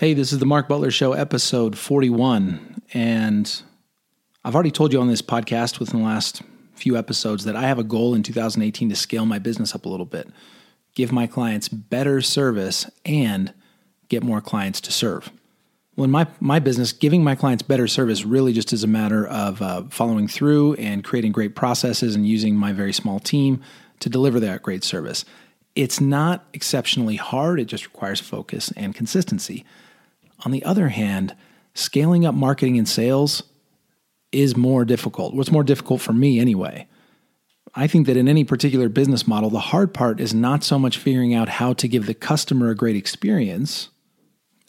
Hey, this is the Mark Butler Show, episode 41. And I've already told you on this podcast within the last few episodes that I have a goal in 2018 to scale my business up a little bit, give my clients better service, and get more clients to serve. Well, in my, my business, giving my clients better service really just is a matter of uh, following through and creating great processes and using my very small team to deliver that great service. It's not exceptionally hard, it just requires focus and consistency. On the other hand, scaling up marketing and sales is more difficult. What's more difficult for me anyway? I think that in any particular business model, the hard part is not so much figuring out how to give the customer a great experience.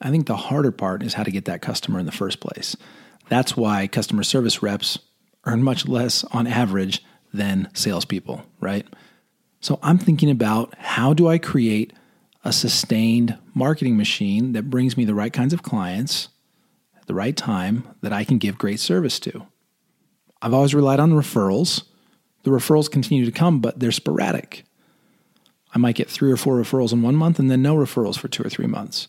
I think the harder part is how to get that customer in the first place. That's why customer service reps earn much less on average than salespeople, right? So I'm thinking about how do I create a sustained marketing machine that brings me the right kinds of clients at the right time that I can give great service to. I've always relied on referrals. The referrals continue to come, but they're sporadic. I might get three or four referrals in one month and then no referrals for two or three months.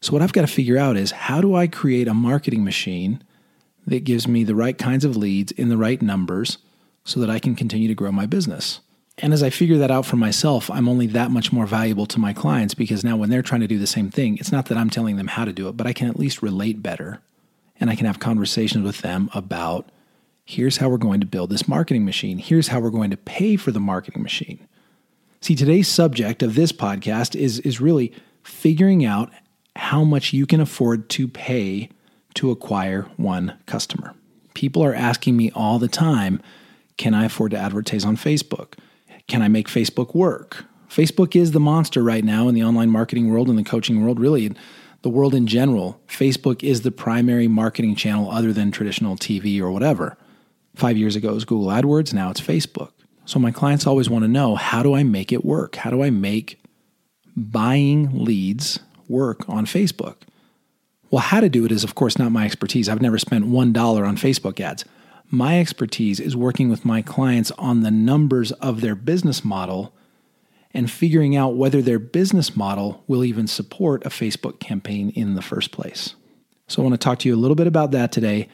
So, what I've got to figure out is how do I create a marketing machine that gives me the right kinds of leads in the right numbers so that I can continue to grow my business? And as I figure that out for myself, I'm only that much more valuable to my clients because now when they're trying to do the same thing, it's not that I'm telling them how to do it, but I can at least relate better and I can have conversations with them about here's how we're going to build this marketing machine, here's how we're going to pay for the marketing machine. See, today's subject of this podcast is, is really figuring out how much you can afford to pay to acquire one customer. People are asking me all the time, can I afford to advertise on Facebook? Can I make Facebook work? Facebook is the monster right now in the online marketing world and the coaching world, really, the world in general. Facebook is the primary marketing channel other than traditional TV or whatever. Five years ago, it was Google AdWords, now it's Facebook. So my clients always want to know how do I make it work? How do I make buying leads work on Facebook? Well, how to do it is, of course, not my expertise. I've never spent $1 on Facebook ads. My expertise is working with my clients on the numbers of their business model and figuring out whether their business model will even support a Facebook campaign in the first place. So, I want to talk to you a little bit about that today.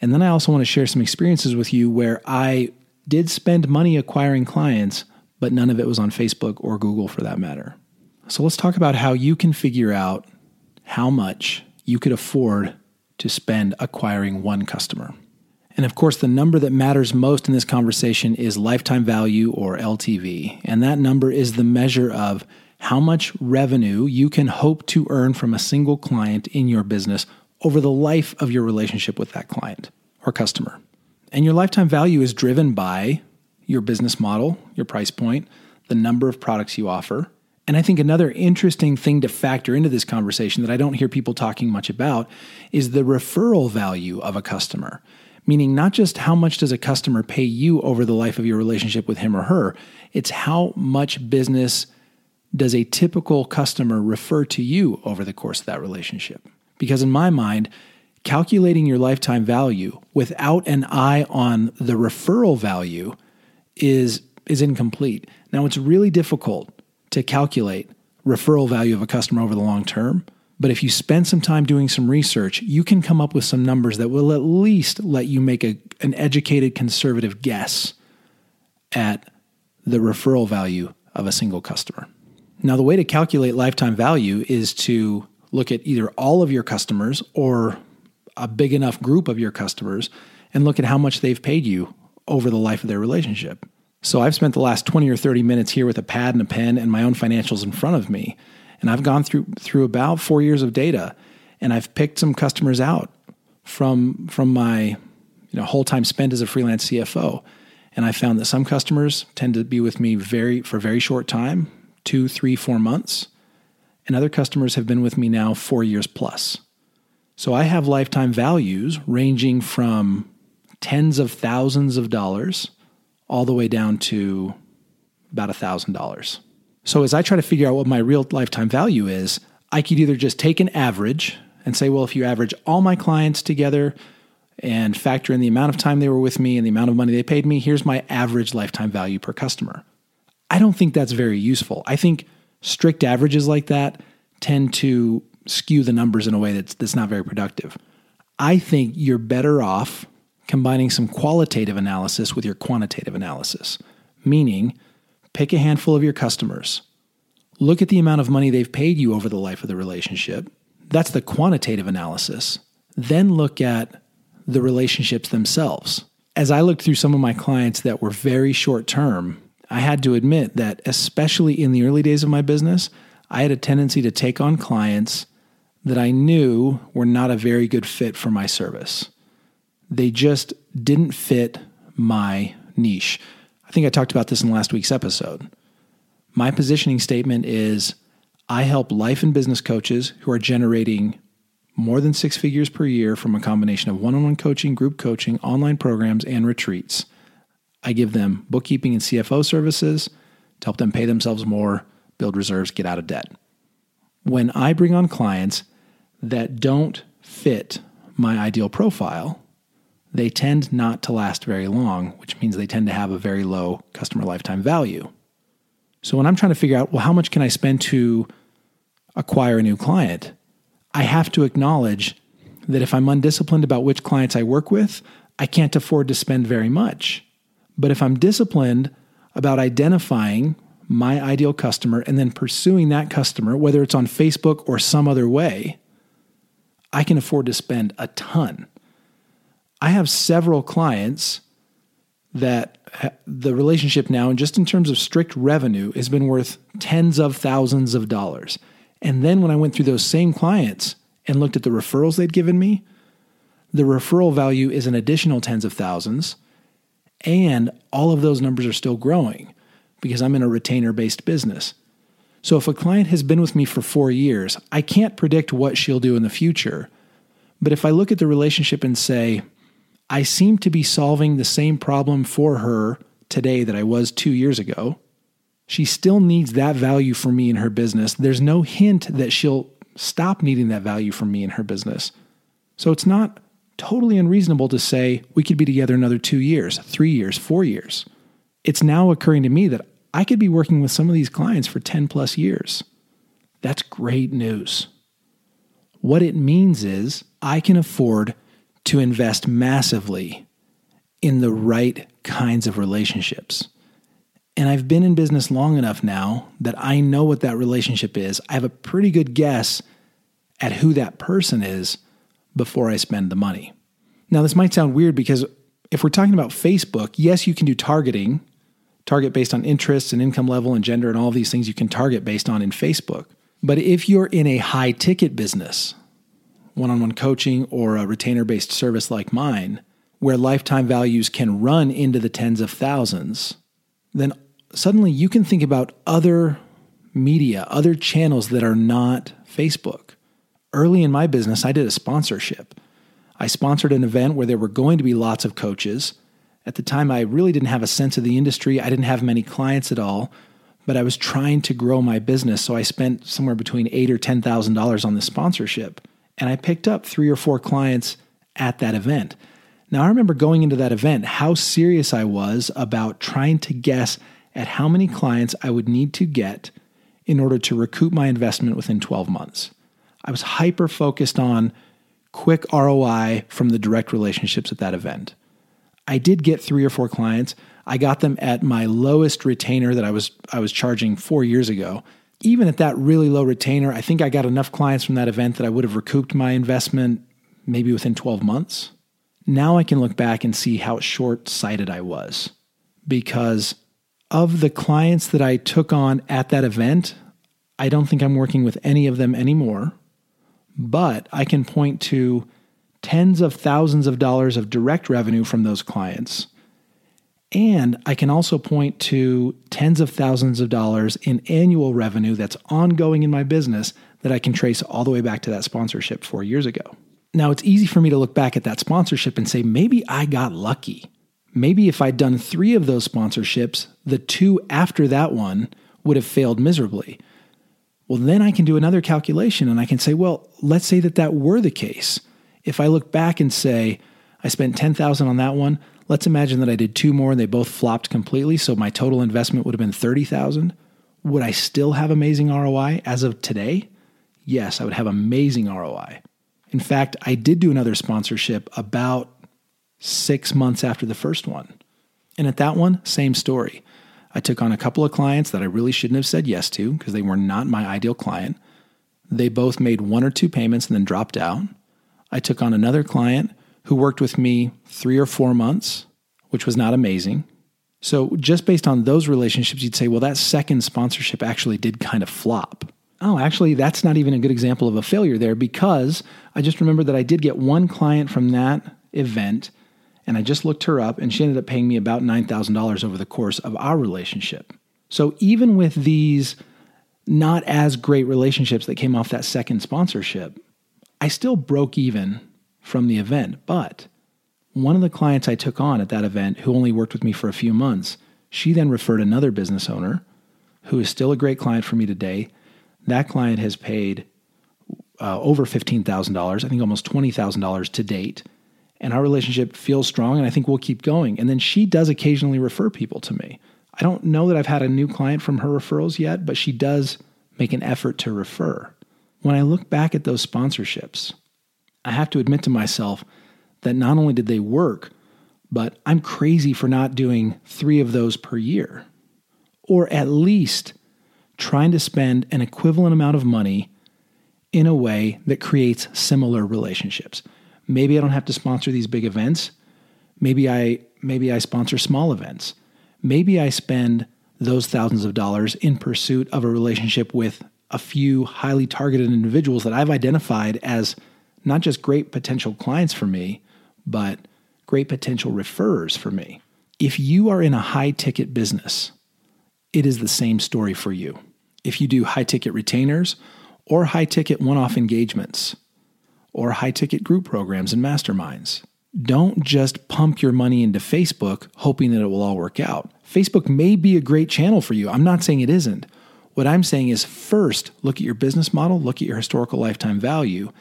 And then I also want to share some experiences with you where I did spend money acquiring clients, but none of it was on Facebook or Google for that matter. So, let's talk about how you can figure out how much you could afford to spend acquiring one customer. And of course, the number that matters most in this conversation is lifetime value or LTV. And that number is the measure of how much revenue you can hope to earn from a single client in your business over the life of your relationship with that client or customer. And your lifetime value is driven by your business model, your price point, the number of products you offer. And I think another interesting thing to factor into this conversation that I don't hear people talking much about is the referral value of a customer meaning not just how much does a customer pay you over the life of your relationship with him or her, it's how much business does a typical customer refer to you over the course of that relationship. Because in my mind, calculating your lifetime value without an eye on the referral value is is incomplete. Now it's really difficult to calculate referral value of a customer over the long term but if you spend some time doing some research, you can come up with some numbers that will at least let you make a, an educated conservative guess at the referral value of a single customer. Now, the way to calculate lifetime value is to look at either all of your customers or a big enough group of your customers and look at how much they've paid you over the life of their relationship. So I've spent the last 20 or 30 minutes here with a pad and a pen and my own financials in front of me. And I've gone through through about four years of data, and I've picked some customers out from from my you know whole time spent as a freelance CFO. And I found that some customers tend to be with me very for very short time, two, three, four months, and other customers have been with me now four years plus. So I have lifetime values ranging from tens of thousands of dollars all the way down to about a thousand dollars. So as I try to figure out what my real lifetime value is, I could either just take an average and say, well, if you average all my clients together and factor in the amount of time they were with me and the amount of money they paid me, here's my average lifetime value per customer. I don't think that's very useful. I think strict averages like that tend to skew the numbers in a way that's that's not very productive. I think you're better off combining some qualitative analysis with your quantitative analysis, meaning pick a handful of your customers, look at the amount of money they've paid you over the life of the relationship. That's the quantitative analysis. Then look at the relationships themselves. As I looked through some of my clients that were very short term, I had to admit that, especially in the early days of my business, I had a tendency to take on clients that I knew were not a very good fit for my service. They just didn't fit my niche. I think I talked about this in last week's episode. My positioning statement is I help life and business coaches who are generating more than six figures per year from a combination of one on one coaching, group coaching, online programs, and retreats. I give them bookkeeping and CFO services to help them pay themselves more, build reserves, get out of debt. When I bring on clients that don't fit my ideal profile, they tend not to last very long, which means they tend to have a very low customer lifetime value. So when I'm trying to figure out, well, how much can I spend to acquire a new client? I have to acknowledge that if I'm undisciplined about which clients I work with, I can't afford to spend very much. But if I'm disciplined about identifying my ideal customer and then pursuing that customer, whether it's on Facebook or some other way, I can afford to spend a ton. I have several clients that the relationship now, and just in terms of strict revenue, has been worth tens of thousands of dollars. And then when I went through those same clients and looked at the referrals they'd given me, the referral value is an additional tens of thousands. And all of those numbers are still growing because I'm in a retainer based business. So if a client has been with me for four years, I can't predict what she'll do in the future. But if I look at the relationship and say, I seem to be solving the same problem for her today that I was two years ago. She still needs that value from me in her business. There's no hint that she'll stop needing that value from me in her business. So it's not totally unreasonable to say we could be together another two years, three years, four years. It's now occurring to me that I could be working with some of these clients for 10 plus years. That's great news. What it means is I can afford to invest massively in the right kinds of relationships. And I've been in business long enough now that I know what that relationship is. I have a pretty good guess at who that person is before I spend the money. Now, this might sound weird because if we're talking about Facebook, yes, you can do targeting, target based on interests and income level and gender and all these things you can target based on in Facebook. But if you're in a high ticket business, one on one coaching or a retainer based service like mine, where lifetime values can run into the tens of thousands, then suddenly you can think about other media, other channels that are not Facebook. Early in my business, I did a sponsorship. I sponsored an event where there were going to be lots of coaches. At the time, I really didn't have a sense of the industry. I didn't have many clients at all, but I was trying to grow my business. So I spent somewhere between eight or ten thousand dollars on this sponsorship. And I picked up three or four clients at that event. Now, I remember going into that event how serious I was about trying to guess at how many clients I would need to get in order to recoup my investment within 12 months. I was hyper focused on quick ROI from the direct relationships at that event. I did get three or four clients. I got them at my lowest retainer that I was I was charging 4 years ago even at that really low retainer, I think I got enough clients from that event that I would have recouped my investment maybe within 12 months. Now I can look back and see how short sighted I was because of the clients that I took on at that event, I don't think I'm working with any of them anymore. But I can point to tens of thousands of dollars of direct revenue from those clients and I can also point to tens of thousands of dollars in annual revenue that's ongoing in my business that I can trace all the way back to that sponsorship four years ago. Now, it's easy for me to look back at that sponsorship and say, maybe I got lucky. Maybe if I'd done three of those sponsorships, the two after that one would have failed miserably. Well, then I can do another calculation and I can say, well, let's say that that were the case. If I look back and say, I spent 10,000 on that one, Let's imagine that I did two more and they both flopped completely, so my total investment would have been 30,000. Would I still have amazing ROI as of today? yes, I would have amazing ROI. In fact, I did do another sponsorship about six months after the first one. And at that one, same story. I took on a couple of clients that I really shouldn't have said yes to because they were not my ideal client. They both made one or two payments and then dropped out. I took on another client who worked with me three or four months, which was not amazing. So, just based on those relationships, you'd say, well, that second sponsorship actually did kind of flop. Oh, actually, that's not even a good example of a failure there because I just remember that I did get one client from that event and I just looked her up and she ended up paying me about $9,000 over the course of our relationship. So, even with these not as great relationships that came off that second sponsorship, I still broke even from the event. But one of the clients I took on at that event, who only worked with me for a few months, she then referred another business owner who is still a great client for me today. That client has paid uh, over $15,000, I think almost $20,000 to date. And our relationship feels strong, and I think we'll keep going. And then she does occasionally refer people to me. I don't know that I've had a new client from her referrals yet, but she does make an effort to refer. When I look back at those sponsorships, I have to admit to myself that not only did they work, but I'm crazy for not doing three of those per year. Or at least trying to spend an equivalent amount of money in a way that creates similar relationships. Maybe I don't have to sponsor these big events. Maybe I maybe I sponsor small events. Maybe I spend those thousands of dollars in pursuit of a relationship with a few highly targeted individuals that I've identified as not just great potential clients for me, but great potential referrers for me. If you are in a high ticket business, it is the same story for you. If you do high ticket retainers or high ticket one off engagements or high ticket group programs and masterminds, don't just pump your money into Facebook hoping that it will all work out. Facebook may be a great channel for you. I'm not saying it isn't. What I'm saying is first, look at your business model, look at your historical lifetime value,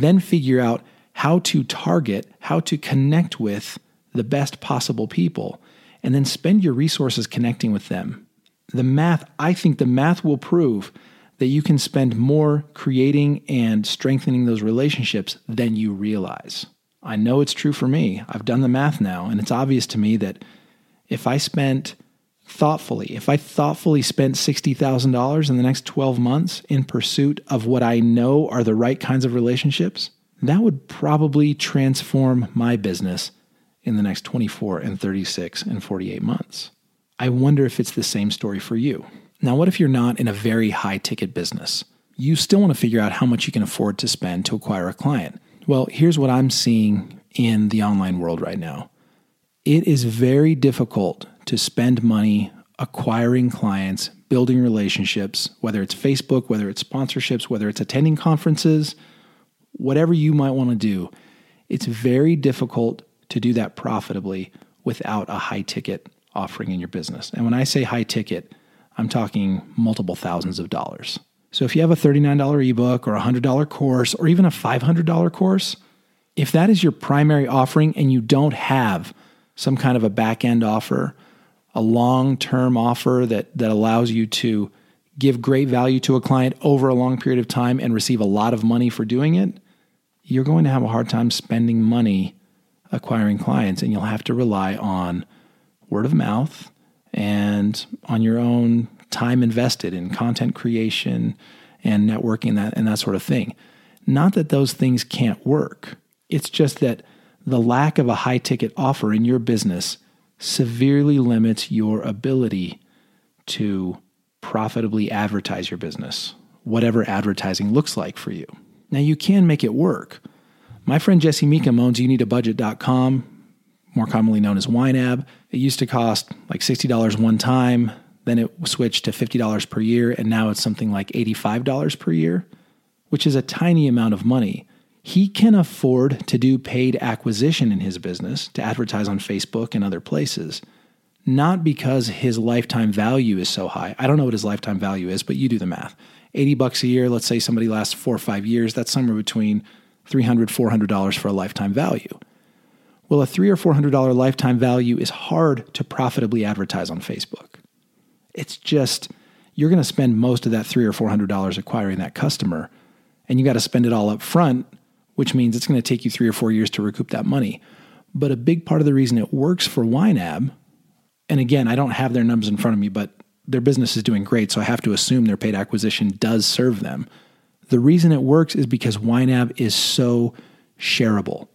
then figure out how to target, how to connect with the best possible people, and then spend your resources connecting with them. The math, I think the math will prove that you can spend more creating and strengthening those relationships than you realize. I know it's true for me. I've done the math now, and it's obvious to me that if I spent thoughtfully, if I thoughtfully spent $60,000 in the next 12 months in pursuit of what I know are the right kinds of relationships, that would probably transform my business in the next 24 and 36 and 48 months. I wonder if it's the same story for you. Now, what if you're not in a very high ticket business? You still want to figure out how much you can afford to spend to acquire a client. Well, here's what I'm seeing in the online world right now it is very difficult to spend money acquiring clients, building relationships, whether it's Facebook, whether it's sponsorships, whether it's attending conferences, whatever you might want to do, it's very difficult to do that profitably without a high ticket offering in your business. And when I say high ticket, I'm talking multiple thousands of dollars. So if you have a $39 ebook or a $100 course or even a $500 course, if that is your primary offering and you don't have some kind of a back end offer, a long term offer that, that allows you to give great value to a client over a long period of time and receive a lot of money for doing it, you're going to have a hard time spending money acquiring clients and you'll have to rely on word of mouth and on your own time invested in content creation and networking that and that sort of thing. Not that those things can't work. It's just that the lack of a high ticket offer in your business severely limits your ability to profitably advertise your business, whatever advertising looks like for you. Now, you can make it work. My friend Jesse Mecham owns youneedabudget.com, more commonly known as YNAB. It used to cost like $60 one time, then it switched to $50 per year, and now it's something like $85 per year, which is a tiny amount of money. He can afford to do paid acquisition in his business to advertise on Facebook and other places not because his lifetime value is so high. I don't know what his lifetime value is, but you do the math. 80 bucks a year, let's say somebody lasts four or five years, that's somewhere between $300, $400 for a lifetime value. Well, a three or $400 lifetime value is hard to profitably advertise on Facebook. It's just, you're going to spend most of that three or $400 acquiring that customer and you got to spend it all up front, which means it's going to take you three or four years to recoup that money. But a big part of the reason it works for YNAB, and again, I don't have their numbers in front of me, but their business is doing great, so I have to assume their paid acquisition does serve them. The reason it works is because YNAB is so shareable.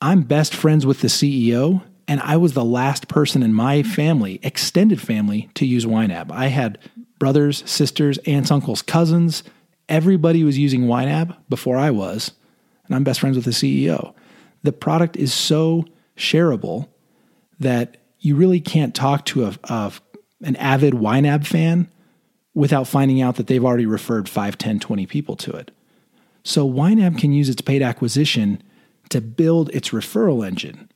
I'm best friends with the CEO, and I was the last person in my family, extended family, to use YNAB. I had brothers, sisters, aunts, uncles, cousins. Everybody was using YNAB before I was, and I'm best friends with the CEO. The product is so shareable that you really can't talk to a, a an avid YNAB fan without finding out that they've already referred 5, 10, 20 people to it. So YNAB can use its paid acquisition to build its referral engine,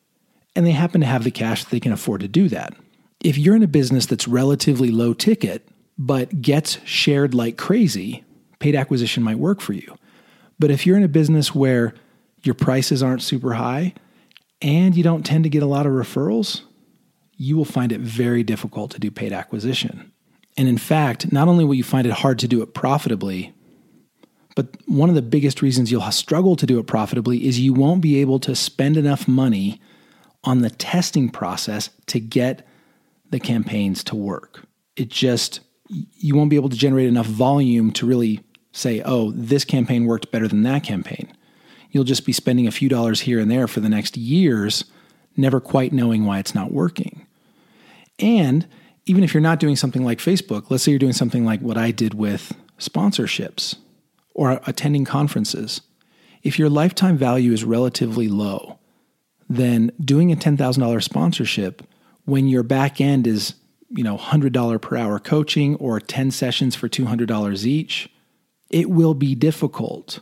and they happen to have the cash that they can afford to do that. If you're in a business that's relatively low ticket, but gets shared like crazy, paid acquisition might work for you. But if you're in a business where your prices aren't super high and you don't tend to get a lot of referrals, you will find it very difficult to do paid acquisition. And in fact, not only will you find it hard to do it profitably, but one of the biggest reasons you'll struggle to do it profitably is you won't be able to spend enough money on the testing process to get the campaigns to work. It just, you won't be able to generate enough volume to really say, oh, this campaign worked better than that campaign. You'll just be spending a few dollars here and there for the next years, never quite knowing why it's not working. And even if you're not doing something like Facebook, let's say you're doing something like what I did with sponsorships or attending conferences. If your lifetime value is relatively low, then doing a $10,000 sponsorship when your back end is, you know, $100 per hour coaching or 10 sessions for $200 each, it will be difficult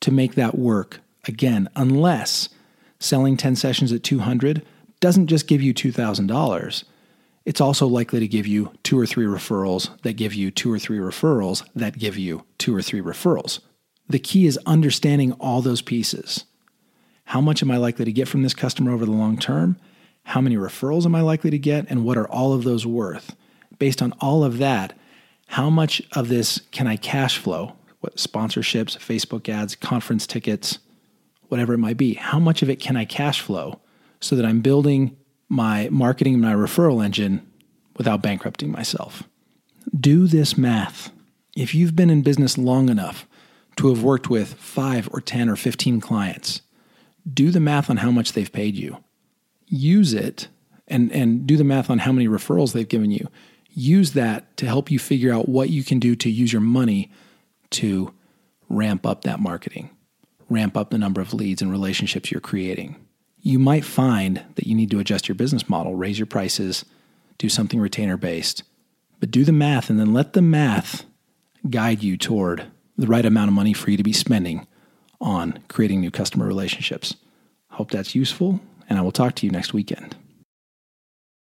to make that work again unless selling 10 sessions at 200 doesn't just give you $2,000 it's also likely to give you two or three referrals that give you two or three referrals that give you two or three referrals. The key is understanding all those pieces. How much am I likely to get from this customer over the long term? How many referrals am I likely to get? And what are all of those worth? Based on all of that, how much of this can I cash flow? What sponsorships, Facebook ads, conference tickets, whatever it might be? How much of it can I cash flow so that I'm building my marketing and my referral engine without bankrupting myself. Do this math. If you've been in business long enough to have worked with five or 10 or 15 clients, do the math on how much they've paid you. Use it and, and do the math on how many referrals they've given you. Use that to help you figure out what you can do to use your money to ramp up that marketing, ramp up the number of leads and relationships you're creating you might find that you need to adjust your business model, raise your prices, do something retainer based, but do the math and then let the math guide you toward the right amount of money for you to be spending on creating new customer relationships. Hope that's useful, and I will talk to you next weekend.